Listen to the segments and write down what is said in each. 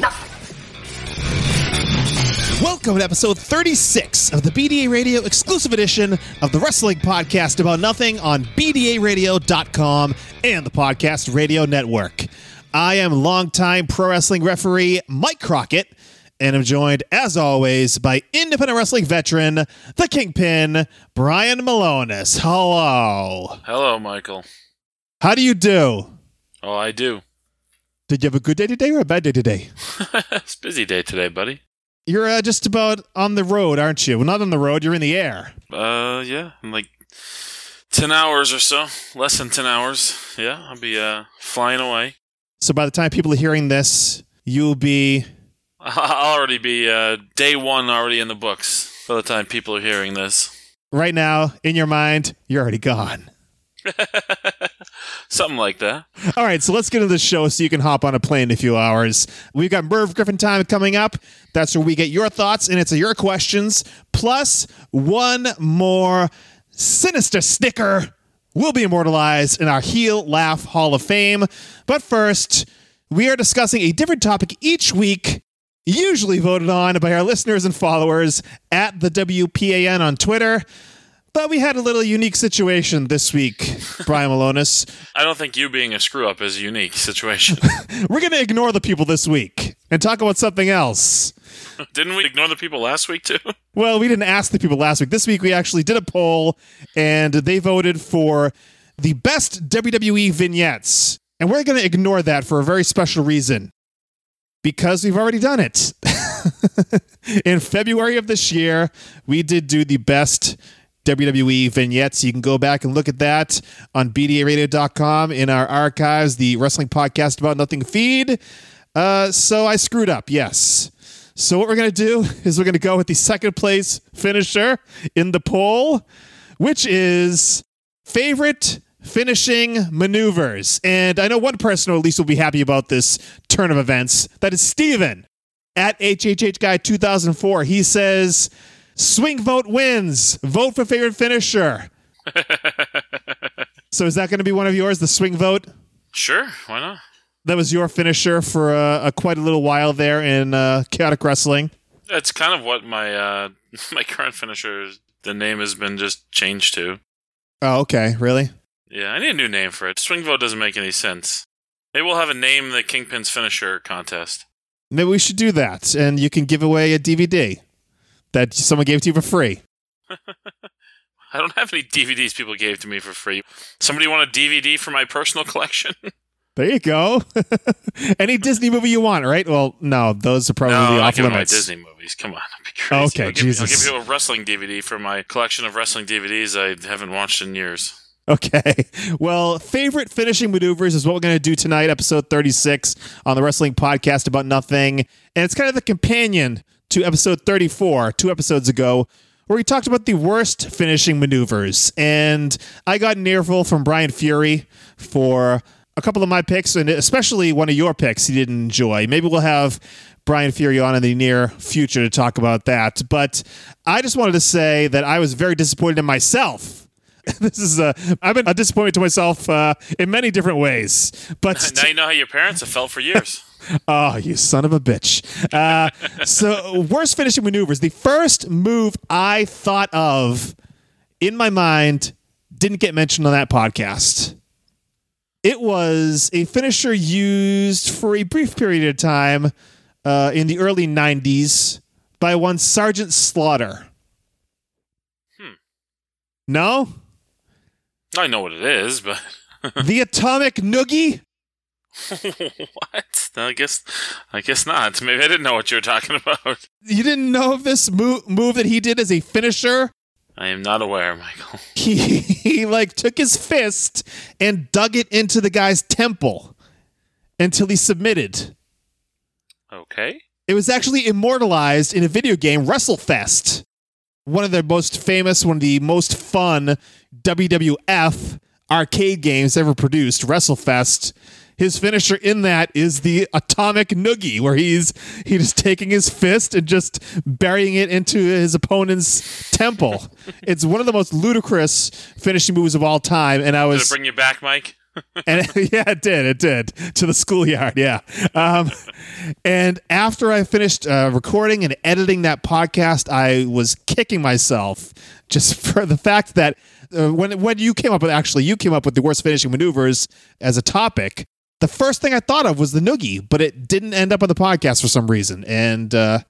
Nothing. Welcome to episode 36 of the BDA Radio exclusive edition of the Wrestling Podcast About Nothing on BDARadio.com and the Podcast Radio Network. I am longtime pro wrestling referee Mike Crockett, and I'm joined, as always, by independent wrestling veteran, the Kingpin, Brian Milonas. Hello. Hello, Michael. How do you do? Oh, I do. Did you have a good day today or a bad day today? it's a busy day today, buddy. You're uh, just about on the road, aren't you? Well, not on the road, you're in the air. Uh, yeah, in like ten hours or so, less than ten hours. Yeah, I'll be uh flying away. So by the time people are hearing this, you'll be I'll already be uh day one already in the books by the time people are hearing this. right now in your mind, you're already gone. Something like that. All right, so let's get into the show so you can hop on a plane in a few hours. We've got Merv Griffin time coming up. That's where we get your thoughts and it's your questions, plus one more sinister sticker will be immortalized in our Heel Laugh Hall of Fame. But first, we are discussing a different topic each week, usually voted on by our listeners and followers at the WPAN on Twitter. But we had a little unique situation this week, Brian Milonas. I don't think you being a screw up is a unique situation. We're going to ignore the people this week and talk about something else. Didn't we ignore the people last week too? Well, we didn't ask the people last week. This week we actually did a poll and they voted for the best WWE vignettes. And we're going to ignore that for a very special reason. Because we've already done it. In February of this year, we did do the best WWE vignettes. You can go back and look at that on BDARadio.com in our archives, the Wrestling Podcast About Nothing feed. Uh, so I screwed up, yes. So what we're going to do is we're going to go with the second place finisher in the poll, which is favorite finishing maneuvers. And I know one person at least will be happy about this turn of events. That is Steven at HHH Guy 2004. He says, swing vote wins. Vote for favorite finisher. so is that going to be one of yours, the swing vote? Sure, why not? That was your finisher for uh, a quite a little while there in uh, chaotic wrestling. That's kind of what my uh my current finisher the name has been just changed to. Oh, okay, really? Yeah, I need a new name for it. Swing vote doesn't make any sense. Maybe we'll have a name the Kingpin's finisher contest. Maybe we should do that, and you can give away a DVD that someone gave to you for free. I don't have any DVDs people gave to me for free. Somebody want a DVD for my personal collection? There you go. Any Disney movie you want, right? Well, no, those are probably no, off limits. Disney movies. Come on, crazy. Okay, I'll give, Jesus. I'll give you a wrestling DVD for my collection of wrestling DVDs I haven't watched in years. Okay. Well, favorite finishing maneuvers is what we're going to do tonight, episode 36 on the Wrestling Podcast About Nothing. And it's kind of the companion to episode 34, two episodes ago, where we talked about the worst finishing maneuvers. And I got an earful from Brian Fury for a couple of my picks, and especially one of your picks he didn't enjoy. Maybe we'll have Brian Fury on in the near future to talk about that. But I just wanted to say that I was very disappointed in myself this is uh, I've been a disappointment to myself uh, in many different ways. But now you know how your parents have felt for years. Oh, you son of a bitch! Uh, so worst finishing maneuvers. The first move I thought of in my mind didn't get mentioned on that podcast. It was a finisher used for a brief period of time uh, in the early 90s by one Sergeant Slaughter. Hmm. No? I know what it is, but the Atomic Noogie? what? I guess, I guess not. Maybe I didn't know what you were talking about. You didn't know of this move, move that he did as a finisher? I am not aware, Michael. He, he like took his fist and dug it into the guy's temple until he submitted. Okay. It was actually immortalized in a video game, WrestleFest. One of the most famous, one of the most fun WWF arcade games ever produced, WrestleFest. His finisher in that is the atomic noogie, where he's he's just taking his fist and just burying it into his opponent's temple. it's one of the most ludicrous finishing moves of all time, and I Did it was bring you back, Mike? and yeah, it did. It did to the schoolyard. Yeah. Um, and after I finished uh, recording and editing that podcast, I was kicking myself just for the fact that uh, when when you came up with actually you came up with the worst finishing maneuvers as a topic. The first thing I thought of was the noogie, but it didn't end up on the podcast for some reason. And uh,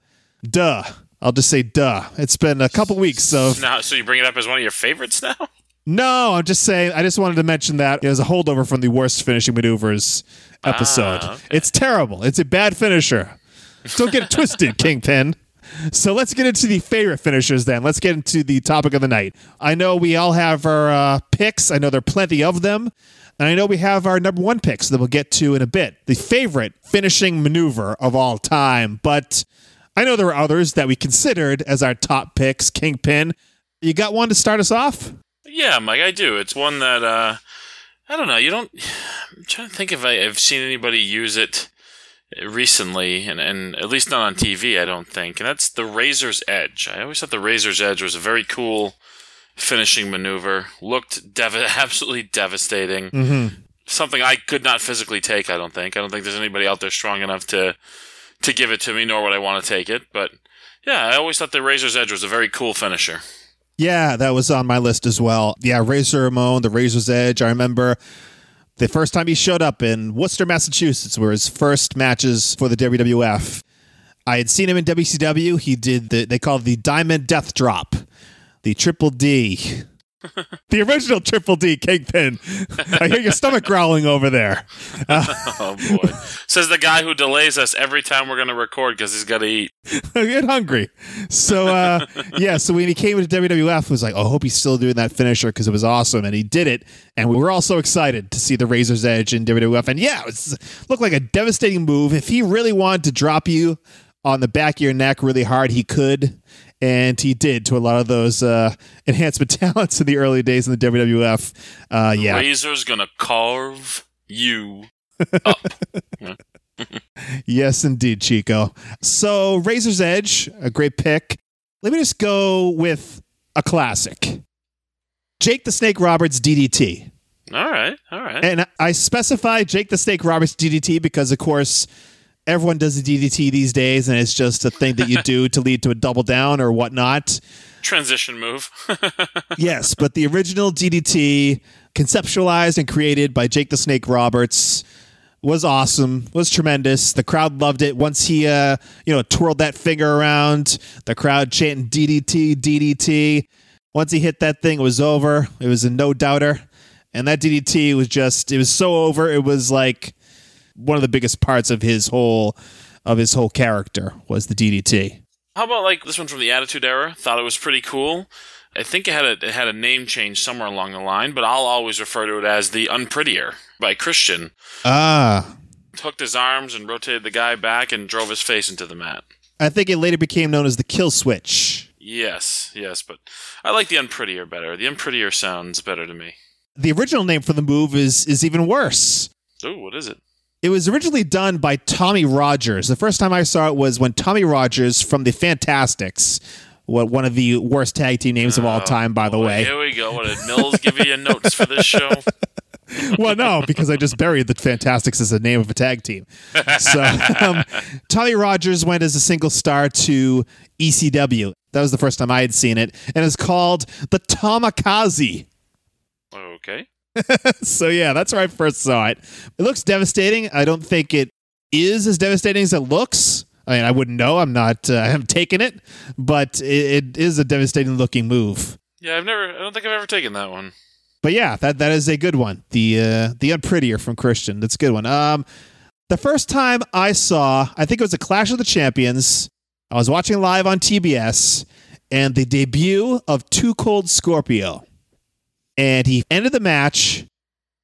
duh, I'll just say duh. It's been a couple weeks of Now, so you bring it up as one of your favorites now? no, I'm just saying. I just wanted to mention that it was a holdover from the worst finishing maneuvers episode. Ah, okay. It's terrible. It's a bad finisher. Don't get it twisted, Kingpin. So let's get into the favorite finishers then. Let's get into the topic of the night. I know we all have our uh, picks. I know there are plenty of them. And I know we have our number one picks that we'll get to in a bit. The favorite finishing maneuver of all time. But I know there were others that we considered as our top picks. Kingpin, you got one to start us off? Yeah, Mike, I do. It's one that uh, I don't know. You don't. I'm trying to think if I, I've seen anybody use it recently, and, and at least not on TV. I don't think. And that's the Razor's Edge. I always thought the Razor's Edge was a very cool finishing maneuver. Looked dev- absolutely devastating. Mm-hmm. Something I could not physically take. I don't think. I don't think there's anybody out there strong enough to to give it to me, nor would I want to take it. But yeah, I always thought the Razor's Edge was a very cool finisher. Yeah, that was on my list as well. Yeah, Razor Ramon, the Razor's Edge. I remember the first time he showed up in Worcester, Massachusetts, were his first matches for the WWF. I had seen him in WCW. He did the they call it the Diamond Death Drop, the Triple D, the original Triple D Kingpin. I hear your stomach growling over there. Oh boy! Says the guy who delays us every time we're going to record because he's got to eat. Get hungry. So uh, yeah, so when he came into WWF, it was like, oh, I hope he's still doing that finisher because it was awesome, and he did it, and we were all so excited to see the Razor's Edge in WWF, and yeah, it was, looked like a devastating move. If he really wanted to drop you on the back of your neck really hard, he could. And he did to a lot of those uh, enhancement talents in the early days in the WWF. Uh, yeah, Razor's to carve you up. Yes, indeed, Chico. So, Razor's Edge, a great pick. Let me just go with a classic Jake the Snake Roberts DDT. all right, all right. And I specify Jake the Snake Roberts DDT because, of course, everyone does the DDT these days, and it's just a thing that you do to lead to a double down or whatnot. Transition move. yes, but the original DDT, conceptualized and created by Jake the Snake Roberts, was awesome. Was tremendous. The crowd loved it. Once he, uh, you know, twirled that finger around, the crowd chanting DDT, DDT. Once he hit that thing, it was over. It was a no doubter, and that DDT was just, it was so over. It was like one of the biggest parts of his whole, of his whole character was the DDT. How about like this one from the Attitude Era? Thought it was pretty cool. I think it had a it had a name change somewhere along the line, but I'll always refer to it as the Unprettier by Christian. Ah, Hooked his arms and rotated the guy back and drove his face into the mat. I think it later became known as the Kill Switch. Yes, yes, but I like the Unprettier better. The Unprettier sounds better to me. The original name for the move is is even worse. Oh, what is it? It was originally done by Tommy Rogers. The first time I saw it was when Tommy Rogers from the Fantastics, what one of the worst tag team names of all Oh, time, by the way. Here we go. What did Mills give you notes for this show? well, no, because I just buried the Fantastics as the name of a tag team. So um, Tommy Rogers went as a single star to ECW. That was the first time I had seen it, and it's called the Tomikaze. Okay. so yeah, that's where I first saw it. It looks devastating. I don't think it is as devastating as it looks. I mean, I wouldn't know. I'm not. Uh, I haven't taken it, but it, it is a devastating looking move. Yeah, I've never. I don't think I've ever taken that one. But yeah, that that is a good one. The uh, the unprettier from Christian. That's a good one. Um, the first time I saw, I think it was a Clash of the Champions. I was watching live on TBS, and the debut of Too Cold Scorpio, and he ended the match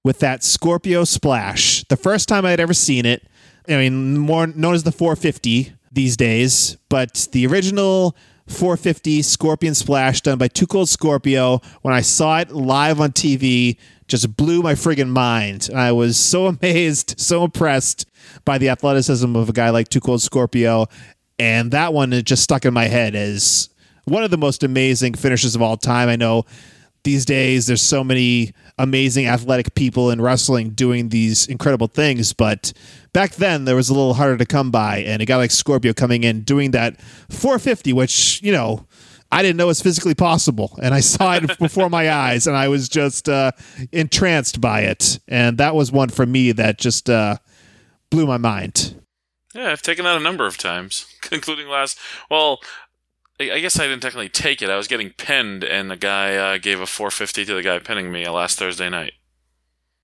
with that Scorpio splash. The first time I had ever seen it. I mean, more known as the 450 these days, but the original 450 Scorpion Splash done by Too Cold Scorpio. When I saw it live on TV, just blew my friggin' mind. And I was so amazed, so impressed by the athleticism of a guy like Too Cold Scorpio. And that one just stuck in my head as one of the most amazing finishes of all time. I know these days there's so many amazing athletic people in wrestling doing these incredible things but back then there was a little harder to come by and a guy like scorpio coming in doing that 450 which you know i didn't know was physically possible and i saw it before my eyes and i was just uh, entranced by it and that was one for me that just uh, blew my mind Yeah, I've taken that a number of times, including last. Well, I guess I didn't technically take it. I was getting pinned, and the guy uh, gave a 450 to the guy pinning me last Thursday night.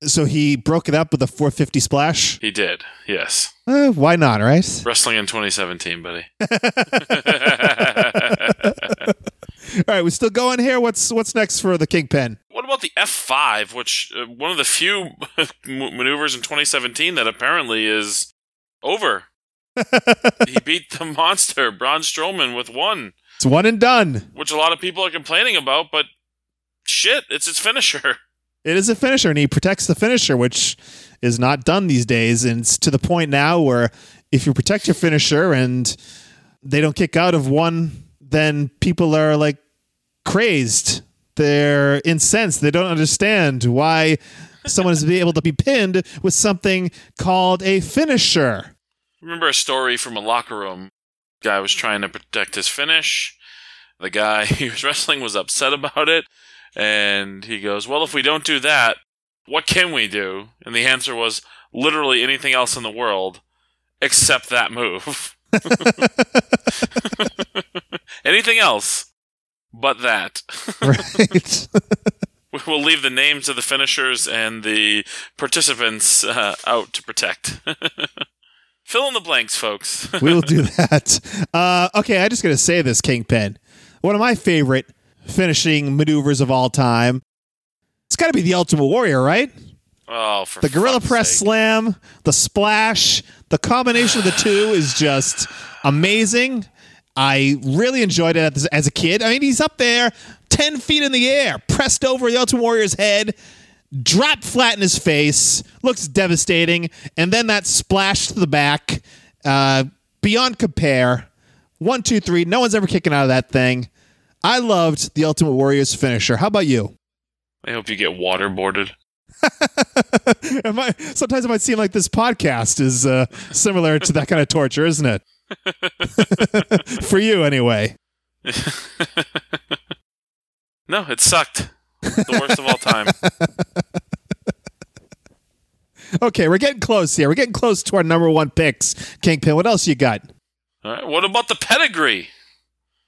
so he broke it up with a 450 splash He did, yes. uh, why not right Wrestling in 2017, buddy. all right we're still going here what's what's next for the kingpin What about the F5, which uh, one of the few maneuvers in 2017 that apparently is over? he beat the monster, Braun Strowman, with one, it's one and done which a lot of people are complaining about, but shit, it's its finisher. It is a finisher, and he protects the finisher, which is not done these days. And it's to the point now where if you protect your finisher and they don't kick out of one, then people are like crazed. They're incensed. They don't understand why someone is able to be pinned with something called a finisher. Remember a story from a locker room? Guy was trying to protect his finish. The guy he was wrestling was upset about it, and he goes, "Well, if we don't do that, what can we do?" And the answer was literally anything else in the world except that move. anything else but that. Right. We'll leave the names of the finishers and the participants uh, out to protect. Fill in the blanks, folks. we will do that. Uh, okay, I just got to say this, Kingpin. One of my favorite finishing maneuvers of all time. It's got to be the Ultimate Warrior, right? oh, for The Gorilla Press sake. Slam, the splash, the combination of the two is just amazing. I really enjoyed it as, as a kid. I mean, he's up there, 10 feet in the air, pressed over the Ultimate Warrior's head, dropped flat in his face, looks devastating, and then that splash to the back, uh, beyond compare. One, two, three. No one's ever kicking out of that thing. I loved the Ultimate Warrior's finisher. How about you? I hope you get waterboarded. Might- sometimes it might seem like this podcast is uh, similar to that kind of torture, isn't it? For you, anyway. No, it sucked. The worst of all time. Okay, we're getting close here. We're getting close to our number one picks. Kingpin, what else you got? All right, what about the pedigree?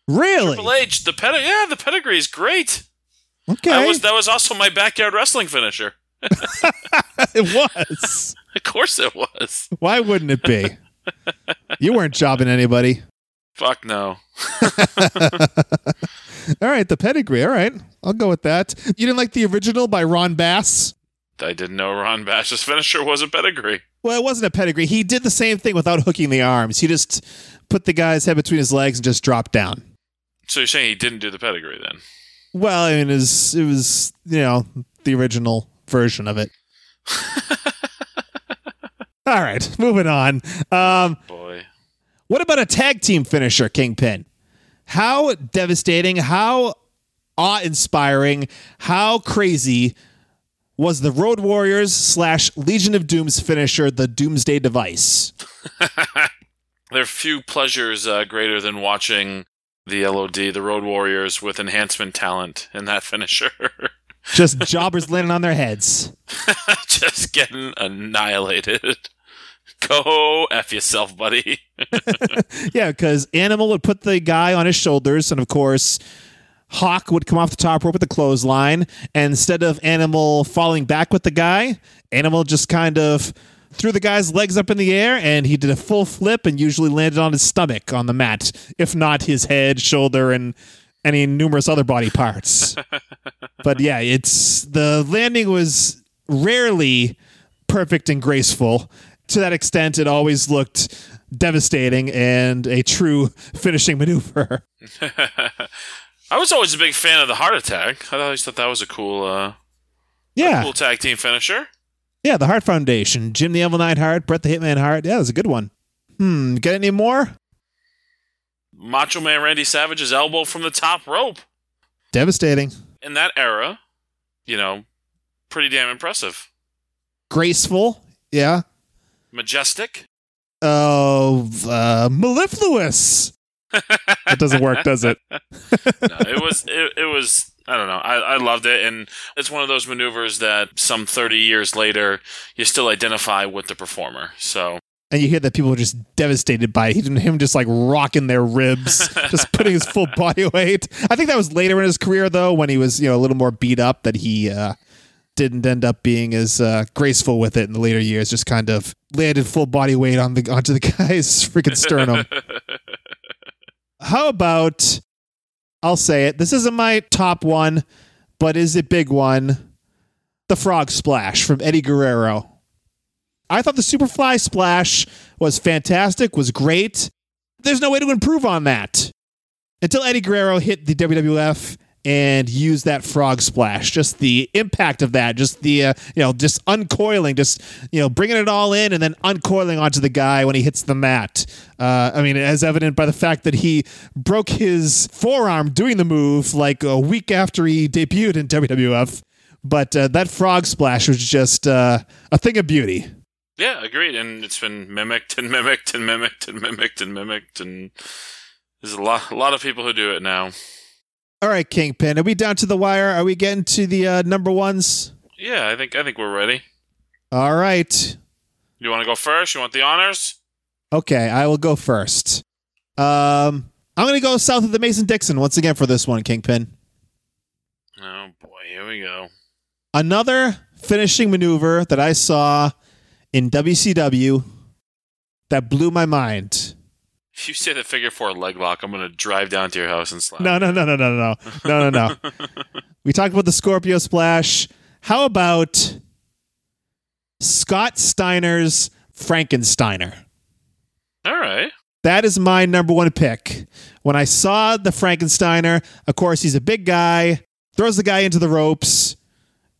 Really? Triple H, the pedigree. Yeah, the pedigree is great. Okay, That was that was also my backyard wrestling finisher. it was. Of course, it was. Why wouldn't it be? You weren't jobbing anybody. Fuck no. All right, the pedigree. All right, I'll go with that. You didn't like the original by Ron Bass? I didn't know Ron Bass's finisher was a pedigree. Well, it wasn't a pedigree. He did the same thing without hooking the arms. He just put the guy's head between his legs and just dropped down. So you're saying he didn't do the pedigree then? Well, I mean, it was, it was you know the original version of it. All right, moving on. Um, Boy. what about a tag team finisher, Kingpin? How devastating, how awe-inspiring, how crazy was the Road Warriors slash Legion of Doom's finisher, the Doomsday Device? There are few pleasures uh, greater than watching the LOD, the Road Warriors, with enhancement talent in that finisher. Just jobbers landing on their heads. Just getting annihilated. Go F yourself, buddy. Yeah, because Animal would put the guy on his shoulders, and of course, Hawk would come off the top rope with the clothesline. And instead of Animal falling back with the guy, Animal just kind of threw the guy's legs up in the air, and he did a full flip and usually landed on his stomach on the mat, if not his head, shoulder, and any numerous other body parts. but yeah, it's the landing was rarely perfect and graceful. To that extent, it always looked devastating and a true finishing maneuver. I was always a big fan of the heart attack. I always thought that was a cool, uh, Yeah, cool tag team finisher. yeah, the Heart Foundation, Jim the Evil Knight Hart, Bret the Hitman Hart. Yeah, that's a good one. Hmm, get any more? Macho Man Randy Savage's elbow from the top rope. Devastating, In that era, you know, pretty damn impressive. graceful. Yeah. Majestic. Oh, uh, mellifluous. that doesn't work, does it? No, it was it, it was I don't know. I, I loved it and it's one of those maneuvers that some 30 years later you still identify with the performer. So And you hear that people are just devastated by it. him just like rocking their ribs, just putting his full body weight. I think that was later in his career though, when he was, you know, a little more beat up that he uh didn't end up being as uh, graceful with it in the later years. Just kind of landed full body weight on the onto the guy's freaking sternum. How about I'll say it. This isn't my top one, but is a big one. The frog splash from Eddie Guerrero. I thought the Superfly splash was fantastic, was great. There's no way to improve on that. Until Eddie Guerrero hit the WWF and use that frog splash, just the impact of that, just the uh, you know, just uncoiling, just you know, bringing it all in and then uncoiling onto the guy when he hits the mat. Uh, I mean, as evident by the fact that he broke his forearm doing the move like a week after he debuted in WWF. But uh, that frog splash was just uh, a thing of beauty. yeah, agreed. And it's been mimicked and mimicked and mimicked and mimicked and mimicked and there's a lot a lot of people who do it now. All right, Kingpin. Are we down to the wire? Are we getting to the uh, number ones? Yeah, I think I think we're ready. All right. You want to go first? You want the honors? Okay, I will go first. Um, I'm going to go south of the Mason Dixon once again for this one, Kingpin. Oh boy, here we go. Another finishing maneuver that I saw in WCW that blew my mind. If you say the figure four leg lock, I'm gonna drive down to your house and slap. No, no, no, no, no, no, no, no, no. we talked about the Scorpio Splash. How about Scott Steiner's Frankensteiner? All right. That is my number one pick. When I saw the Frankensteiner, of course, he's a big guy, throws the guy into the ropes,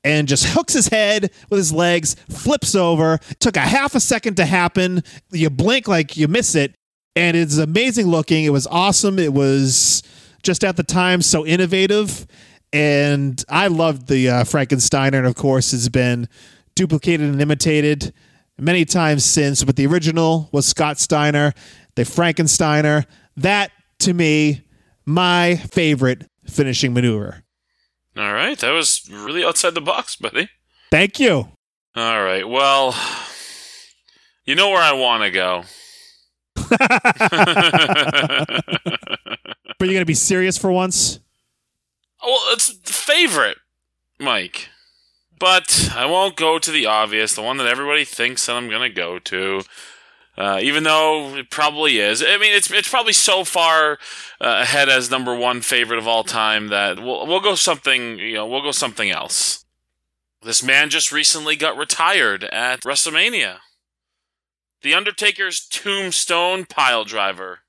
and just hooks his head with his legs, flips over. Took a half a second to happen. You blink like you miss it, and it's amazing looking. It was awesome. It was just at the time so innovative, and I loved the uh, Frankensteiner, and of course, it's been duplicated and imitated many times since. But the original was Scott Steiner, the Frankensteiner. That to me, my favorite finishing maneuver. All right. That was really outside the box, buddy. Thank you. All right. Well, you know where I want to go. But you're gonna be serious for once. Well, it's favorite, Mike. But I won't go to the obvious, the one that everybody thinks that I'm to go to. Uh, even though it probably is. I mean, it's it's probably so far uh, ahead as number one favorite of all time that we'll we'll go something. You know, we'll go something else. This man just recently got retired at WrestleMania. The Undertaker's Tombstone Pile Driver.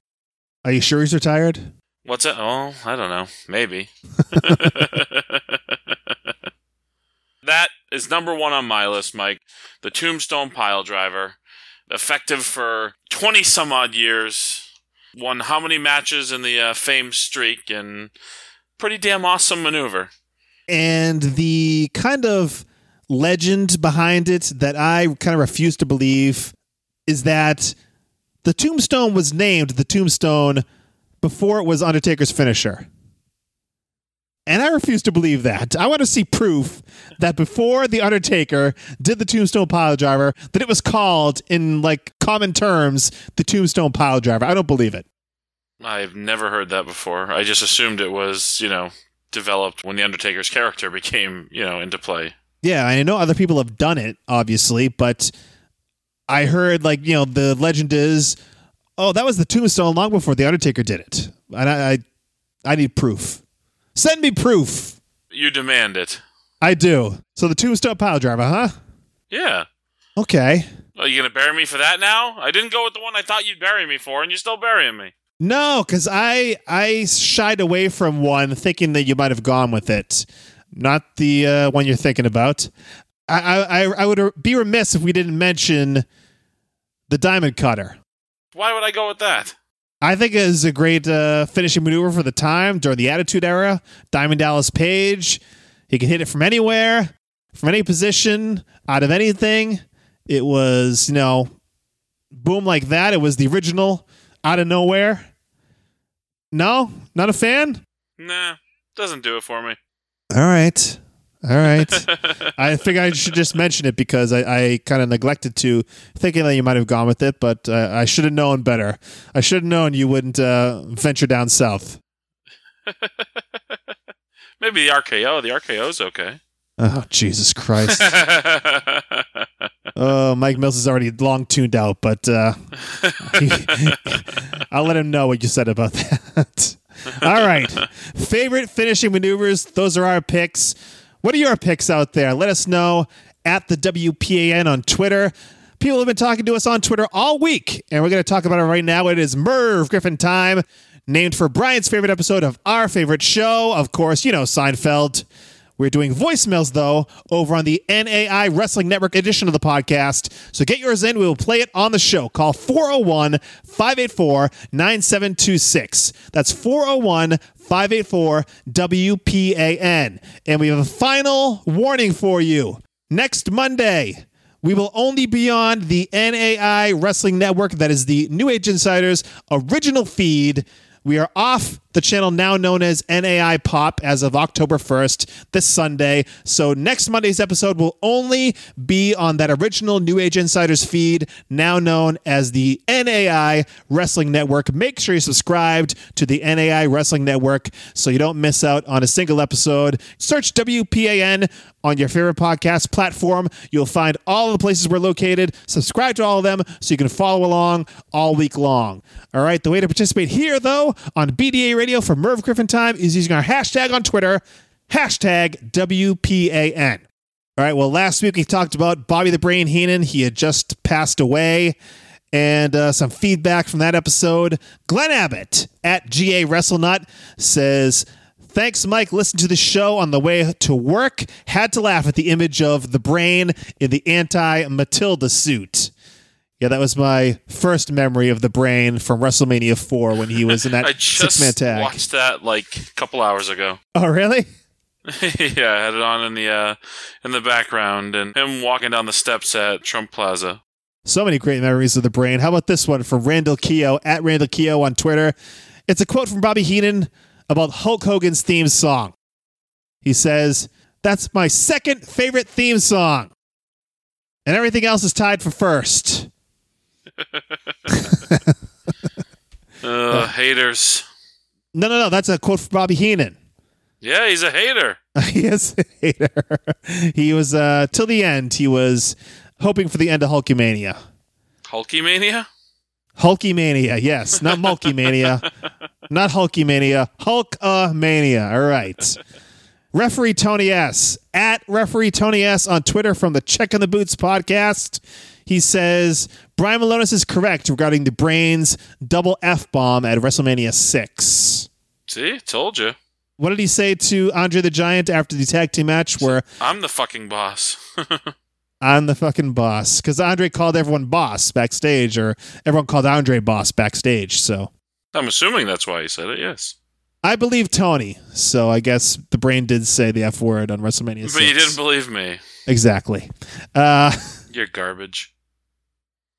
Are you sure he's retired? What's that? Oh, I don't know. Maybe. that is number one on my list, Mike. The Tombstone Pile Driver. Effective for 20 some odd years. Won how many matches in the uh, fame streak and pretty damn awesome maneuver. And the kind of legend behind it that I kind of refuse to believe is that the tombstone was named the tombstone before it was Undertaker's finisher. And I refuse to believe that. I want to see proof that before The Undertaker did the Tombstone Pile Driver, that it was called, in like common terms, the Tombstone Pile Driver. I don't believe it. I've never heard that before. I just assumed it was, you know, developed when the Undertaker's character became, you know, into play. Yeah, I know other people have done it, obviously, but I heard like you know the legend is, oh, that was the Tombstone long before the Undertaker did it, and I, I, I need proof. Send me proof. You demand it. I do. So the Tombstone Pile Driver, huh? Yeah. Okay. Are you gonna bury me for that now? I didn't go with the one I thought you'd bury me for, and you're still burying me. No, because I I shied away from one, thinking that you might have gone with it, not the uh, one you're thinking about. I, I I would be remiss if we didn't mention the Diamond Cutter. Why would I go with that? I think it is a great uh, finishing maneuver for the time during the Attitude Era. Diamond Dallas Page, he can hit it from anywhere, from any position, out of anything. It was, you know, boom like that. It was the original out of nowhere. No, not a fan. Nah, doesn't do it for me. All right. All right. I think I should just mention it because I, I kind of neglected to, thinking that you might have gone with it, but uh, I should have known better. I should have known you wouldn't uh, venture down south. Maybe the RKO. The RKO's okay. Oh, Jesus Christ. Oh, Mike Mills is already long tuned out, but uh, he- I'll let him know what you said about that. All right. Favorite finishing maneuvers. Those are our picks. What are your picks out there? Let us know at the WPAN on Twitter. People have been talking to us on Twitter all week, and we're going to talk about it right now. It is Merv Griffin time, named for Brian's favorite episode of our favorite show. Of course, you know, Seinfeld. We're doing voicemails, though, over on the NAI Wrestling Network edition of the podcast. So get yours in. We will play it on the show. Call 401 584 9726. That's 401 584 WPAN. And we have a final warning for you. Next Monday, we will only be on the NAI Wrestling Network. That is the New Age Insiders original feed. We are off the channel now known as NAI Pop as of October 1st, this Sunday. So next Monday's episode will only be on that original New Age Insiders feed, now known as the NAI Wrestling Network. Make sure you're subscribed to the NAI Wrestling Network so you don't miss out on a single episode. Search WPAN on your favorite podcast platform. You'll find all the places we're located. Subscribe to all of them so you can follow along all week long. All right, the way to participate here, though, on BDA Radio for Merv Griffin Time is using our hashtag on Twitter, hashtag WPAN. All right, well, last week we talked about Bobby the Brain Heenan. He had just passed away. And uh, some feedback from that episode. Glenn Abbott at GA WrestleNut says, Thanks, Mike. Listened to the show on the way to work. Had to laugh at the image of the brain in the anti Matilda suit. Yeah, that was my first memory of the brain from WrestleMania 4 when he was in that I six man just tag. watched that like a couple hours ago. Oh, really? yeah, I had it on in the uh, in the background, and him walking down the steps at Trump Plaza. So many great memories of the brain. How about this one from Randall Keogh at Randall Keogh on Twitter? It's a quote from Bobby Heenan about Hulk Hogan's theme song. He says, That's my second favorite theme song. And everything else is tied for first. Uh, haters. No, no, no. That's a quote from Bobby Heenan. Yeah, he's a hater. he is a hater. He was, uh, till the end, he was hoping for the end of Hulkamania. Hulky mania. Hulkamania, yes. Not Mulkymania. not Hulkamania. Hulkamania. All right. Referee Tony S. At Referee Tony S. on Twitter from the Check in the Boots podcast. He says Brian Milonas is correct regarding the Brains double F bomb at WrestleMania 6. See, told you. What did he say to Andre the Giant after the tag team match where I'm the fucking boss. I'm the fucking boss? Because Andre called everyone boss backstage, or everyone called Andre boss backstage. So I'm assuming that's why he said it. Yes, I believe Tony, so I guess the brain did say the F word on WrestleMania. but you didn't believe me. exactly. Uh, You're garbage.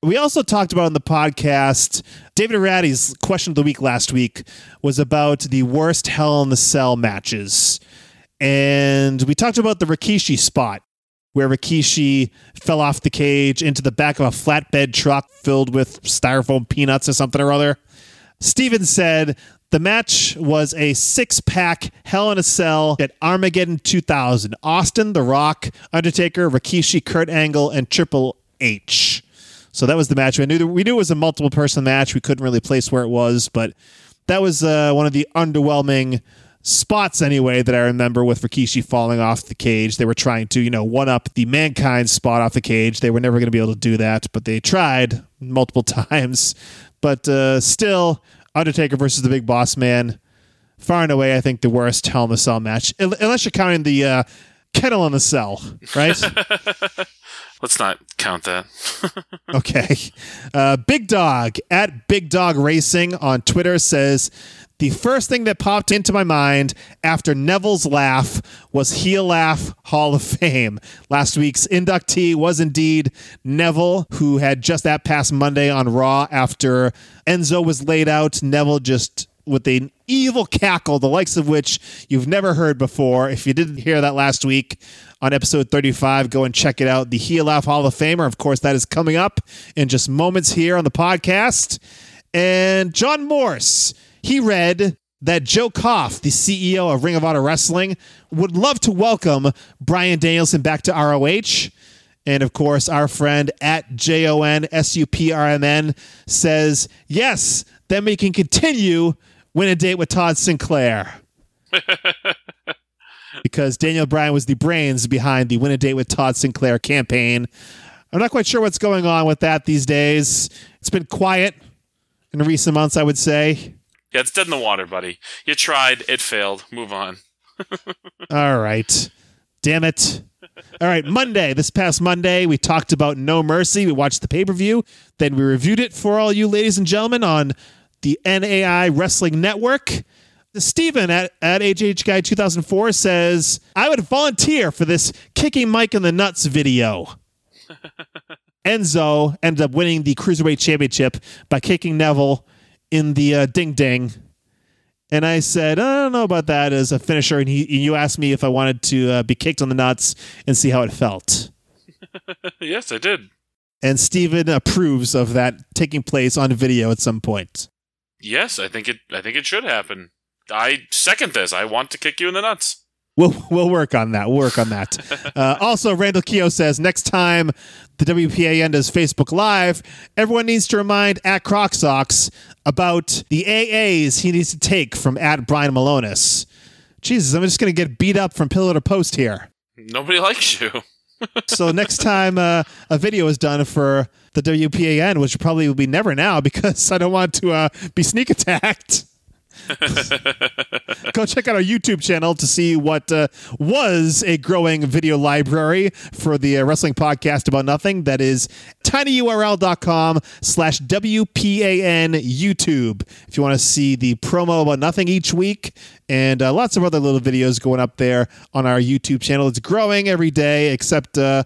We also talked about on the podcast, David Arati's question of the week last week was about the worst Hell in the Cell matches. And we talked about the Rikishi spot where Rikishi fell off the cage into the back of a flatbed truck filled with styrofoam peanuts or something or other. Steven said the match was a six pack Hell in a Cell at Armageddon 2000. Austin, The Rock, Undertaker, Rikishi, Kurt Angle, and Triple H. So that was the match. We knew we knew it was a multiple person match. We couldn't really place where it was, but that was uh, one of the underwhelming spots anyway that I remember with Rikishi falling off the cage. They were trying to, you know, one up the mankind spot off the cage. They were never going to be able to do that, but they tried multiple times. But uh, still, Undertaker versus the Big Boss Man, far and away, I think the worst Hell in the Cell match, unless you're counting the uh, Kennel in the Cell, right? Let's not count that. okay. Uh, Big Dog at Big Dog Racing on Twitter says the first thing that popped into my mind after Neville's laugh was heel laugh Hall of Fame. Last week's inductee was indeed Neville, who had just that past Monday on Raw after Enzo was laid out. Neville just with an evil cackle, the likes of which you've never heard before. If you didn't hear that last week on episode 35, go and check it out. The Heel Laugh Hall of Famer, of course, that is coming up in just moments here on the podcast. And John Morse, he read that Joe Koff, the CEO of Ring of Honor Wrestling, would love to welcome Bryan Danielson back to ROH. And of course, our friend at J O N S U P R M N says, yes, then we can continue win a date with Todd Sinclair. because Daniel Bryan was the brains behind the Win a Date with Todd Sinclair campaign. I'm not quite sure what's going on with that these days. It's been quiet in recent months, I would say. Yeah, it's dead in the water, buddy. You tried, it failed. Move on. All right. Damn it. All right, Monday, this past Monday, we talked about No Mercy. We watched the pay per view. Then we reviewed it for all you ladies and gentlemen on the NAI Wrestling Network. Steven at, at HH Guy 2004 says, I would volunteer for this kicking Mike in the nuts video. Enzo ended up winning the Cruiserweight Championship by kicking Neville in the uh, ding ding. And I said, I don't know about that as a finisher. And he, you asked me if I wanted to uh, be kicked on the nuts and see how it felt. yes, I did. And Steven approves of that taking place on video at some point. Yes, I think it. I think it should happen. I second this. I want to kick you in the nuts. We'll we'll work on that. We'll work on that. uh, also, Randall Keogh says next time the WPAN does Facebook Live, everyone needs to remind at Croc Socks about the AAs he needs to take from at Brian Milonas. Jesus, I'm just going to get beat up from pillar to post here. Nobody likes you. so next time uh, a video is done for the WPAN, which probably will be never now because I don't want to uh, be sneak attacked. Go check out our YouTube channel to see what uh, was a growing video library for the uh, wrestling podcast about nothing. That is tinyurl.com slash WPAN YouTube. If you want to see the promo about nothing each week and uh, lots of other little videos going up there on our YouTube channel. It's growing every day, except uh,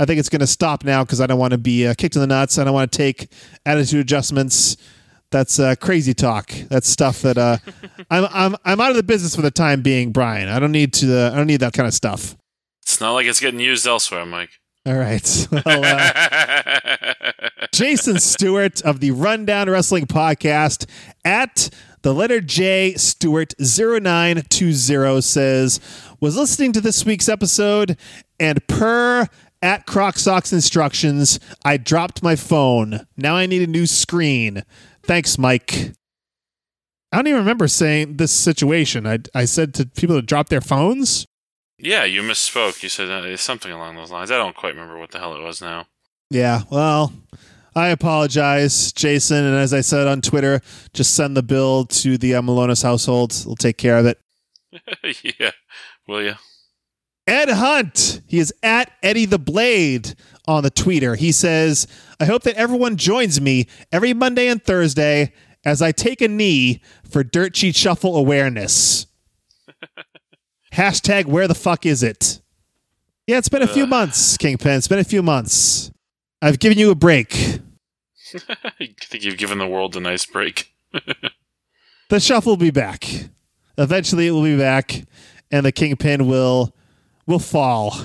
I think it's going to stop now because I don't want to be uh, kicked in the nuts. I don't want to take attitude adjustments that's uh, crazy talk. That's stuff that uh, I'm I'm I'm out of the business for the time being, Brian. I don't need to. Uh, I don't need that kind of stuff. It's not like it's getting used elsewhere, Mike. All right. Well, uh, Jason Stewart of the Rundown Wrestling Podcast at the letter J Stewart 0920 says was listening to this week's episode and per at Croc Socks instructions, I dropped my phone. Now I need a new screen. Thanks, Mike. I don't even remember saying this situation. I, I said to people to drop their phones. Yeah, you misspoke. You said uh, something along those lines. I don't quite remember what the hell it was now. Yeah, well, I apologize, Jason. And as I said on Twitter, just send the bill to the uh, Milonas household. We'll take care of it. yeah, will you? Ed Hunt. He is at Eddie the Blade on the tweeter. He says, I hope that everyone joins me every Monday and Thursday as I take a knee for Dirt Sheet Shuffle awareness. Hashtag where the fuck is it? Yeah, it's been a few months, Kingpin. It's been a few months. I've given you a break. I think you've given the world a nice break. The shuffle will be back. Eventually, it will be back, and the kingpin will will fall.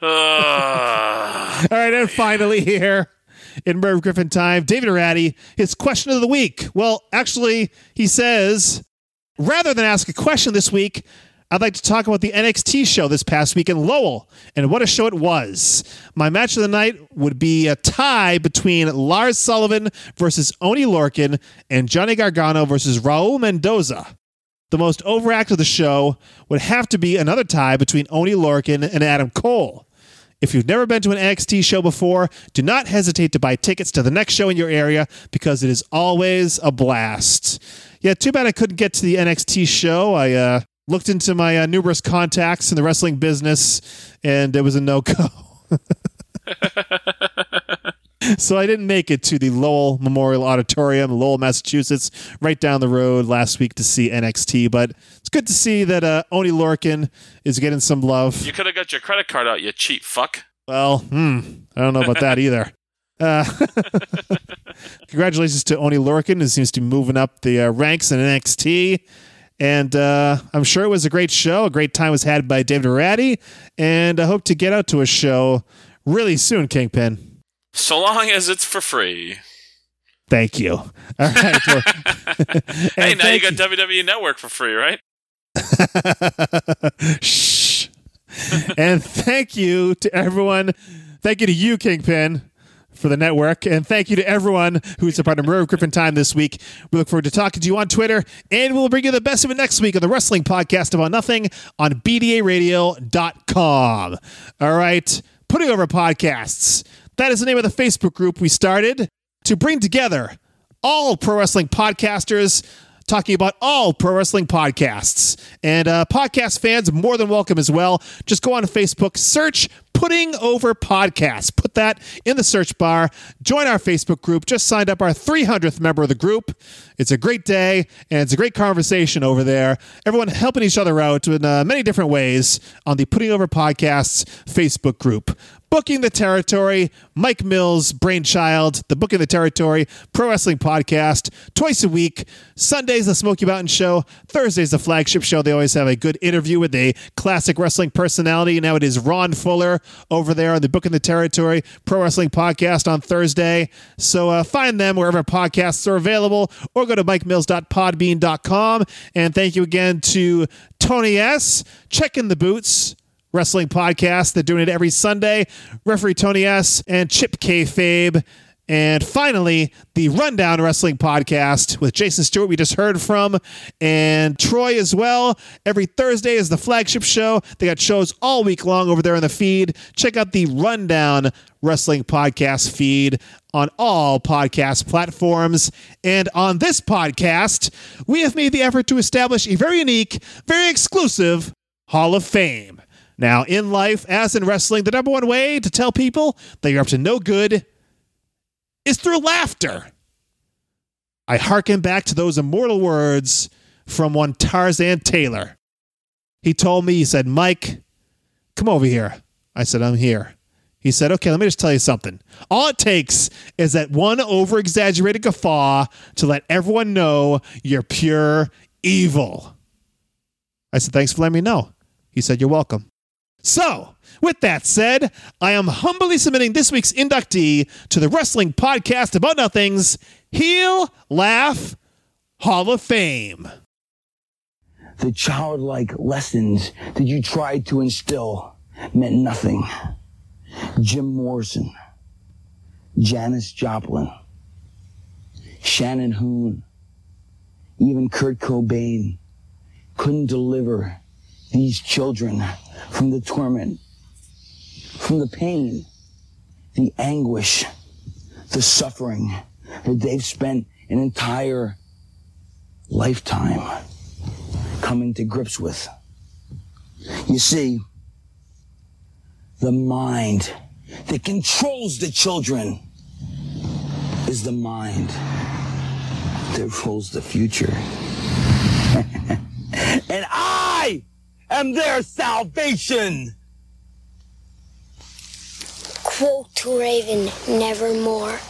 Uh, All right, and finally here in Merv Griffin time, David Ratty, his question of the week. Well, actually, he says, rather than ask a question this week, I'd like to talk about the NXT show this past week in Lowell and what a show it was. My match of the night would be a tie between Lars Sullivan versus Oni Lorkin and Johnny Gargano versus Raul Mendoza. The most overact of the show would have to be another tie between Oney Lorcan and Adam Cole. If you've never been to an NXT show before, do not hesitate to buy tickets to the next show in your area because it is always a blast. Yeah, too bad I couldn't get to the NXT show. I uh, looked into my uh, numerous contacts in the wrestling business, and it was a no go. so I didn't make it to the Lowell Memorial Auditorium, Lowell, Massachusetts, right down the road last week to see NXT. But it's good to see that uh, Oney Lorcan is getting some love. you could have got your credit card out, you cheap fuck. Well, hmm, I don't know about that either. Uh, congratulations to Oney Lorcan, who seems to be moving up the uh, ranks in NXT. And uh, I'm sure it was a great show. A great time was had by David Ratty. And I hope to get out to a show really soon, Kingpin. So long as it's for free. Thank you. All right. well- Hey, now you got WWE Network for free, right? Shh. and thank you to everyone. Thank you to you, Kingpin, for the network. And thank you to everyone who's a part of Merv Griffin Time this week. We look forward to talking to you on Twitter. And we'll bring you the best of it next week on the Wrestling Podcast About Nothing on BDARadio.com. All right. Putting over podcasts. That is the name of the Facebook group we started to bring together all pro wrestling podcasters talking about all pro wrestling podcasts. And uh, podcast fans more than welcome as well. Just go on Facebook, search Putting Over Podcasts. Put that in the search bar. Join our Facebook group. Just signed up our 300th member of the group. It's a great day and it's a great conversation over there. Everyone helping each other out in uh, many different ways on the Putting Over Podcasts Facebook group. Booking the Territory, Mike Mills' brainchild, the Booking the Territory Pro Wrestling Podcast, twice a week. Sundays, the Smoky Mountain Show. Thursdays, the flagship show. They always have a good interview with a classic wrestling personality. Now it is Ron Fuller over there on the Booking the Territory Pro Wrestling Podcast on Thursday. So uh, find them wherever podcasts are available or go to mikemills.podbean.com. And thank you again to Tony S. Check in the boots. Wrestling podcast. They're doing it every Sunday. Referee Tony S. and Chip K. Fabe. And finally, the Rundown Wrestling Podcast with Jason Stewart, we just heard from, and Troy as well. Every Thursday is the flagship show. They got shows all week long over there in the feed. Check out the Rundown Wrestling Podcast feed on all podcast platforms. And on this podcast, we have made the effort to establish a very unique, very exclusive Hall of Fame. Now, in life, as in wrestling, the number one way to tell people that you're up to no good is through laughter. I hearken back to those immortal words from one Tarzan Taylor. He told me, he said, Mike, come over here. I said, I'm here. He said, okay, let me just tell you something. All it takes is that one over exaggerated guffaw to let everyone know you're pure evil. I said, thanks for letting me know. He said, you're welcome. So, with that said, I am humbly submitting this week's inductee to the Wrestling Podcast About Nothing's Heel Laugh Hall of Fame. The childlike lessons that you tried to instill meant nothing. Jim Morrison, Janis Joplin, Shannon Hoon, even Kurt Cobain couldn't deliver these children from the torment, from the pain, the anguish, the suffering that they've spent an entire lifetime coming to grips with. You see, the mind that controls the children is the mind that rules the future. and am their salvation. Quote to Raven, nevermore.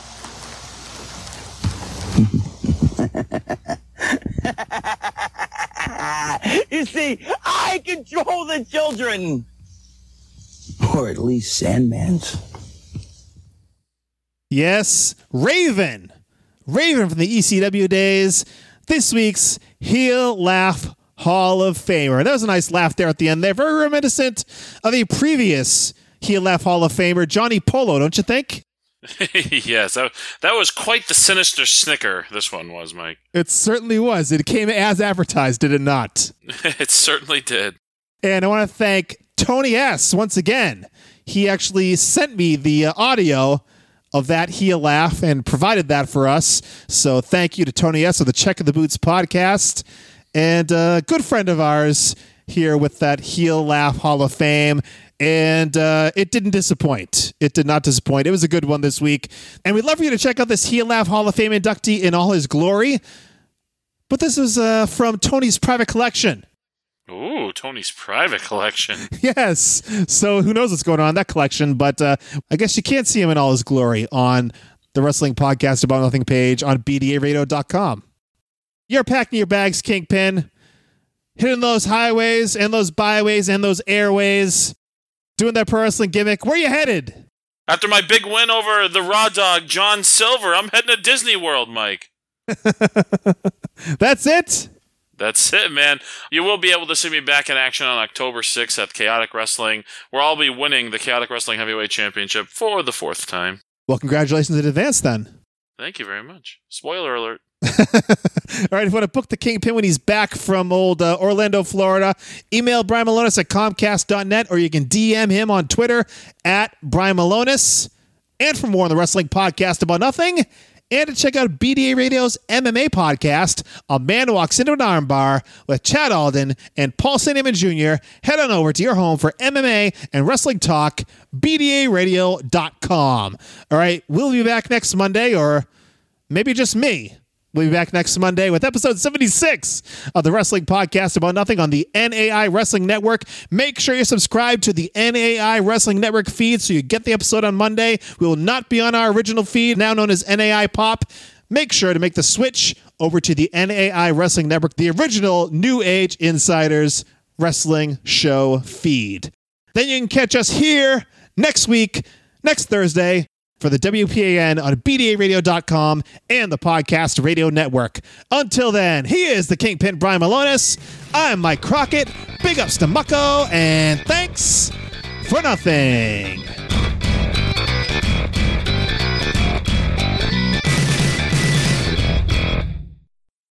You see, I control the children. Or at least Sandman's. Yes, Raven. Raven from the ECW days. This week's Heel Laugh Hall of Famer. That was a nice laugh there at the end there. Very reminiscent of a previous Heel Laugh Hall of Famer, Johnny Polo, don't you think? yes, that, that was quite the sinister snicker. This one was, Mike. It certainly was. It came as advertised, did it not? it certainly did. And I want to thank Tony S. once again. He actually sent me the uh, audio of that heel laugh and provided that for us. So thank you to Tony S. of the Check of the Boots podcast and a good friend of ours here with that heel laugh Hall of Fame. And uh, it didn't disappoint. It did not disappoint. It was a good one this week. And we'd love for you to check out this Heel Laugh Hall of Fame inductee in all his glory. But this was uh, from Tony's private collection. Ooh, Tony's private collection. Yes. So who knows what's going on in that collection? But uh, I guess you can't see him in all his glory on the Wrestling Podcast About Nothing page on BDARadio.com. You're packing your bags, Kingpin, hitting those highways and those byways and those airways, doing that pro wrestling gimmick. Where you headed? After my big win over the Raw Dog, John Silver, I'm heading to Disney World, Mike. That's it. That's it, man. You will be able to see me back in action on October 6th at Chaotic Wrestling, where I'll be winning the Chaotic Wrestling Heavyweight Championship for the fourth time. Well, congratulations in advance then. Thank you very much. Spoiler alert. All right, if you want to book the Kingpin when he's back from old uh, Orlando, Florida, email Brian Milonas at Comcast.net or you can DM him on Twitter at Brian Milonas. And for more on the Wrestling Podcast About Nothing, and to check out BDA Radio's MMA podcast, A Man Walks Into an Armbar with Chad Alden and Paul St. Amon Jr., head on over to your home for MMA and wrestling talk, BDARadio.com. All right, we'll be back next Monday, or maybe just me. We'll be back next Monday with episode 76 of the Wrestling Podcast About Nothing on the NAI Wrestling Network. Make sure you subscribe to the NAI Wrestling Network feed so you get the episode on Monday. We will not be on our original feed, now known as NAI Pop. Make sure to make the switch over to the NAI Wrestling Network, the original New Age Insiders Wrestling Show feed. Then you can catch us here next week, next Thursday, for the WPAN on BDARadio.com and the Podcast Radio Network. Until then, he is the Kingpin Brian Milonas. I'm Mike Crockett. Big ups to Mucko, and thanks for nothing.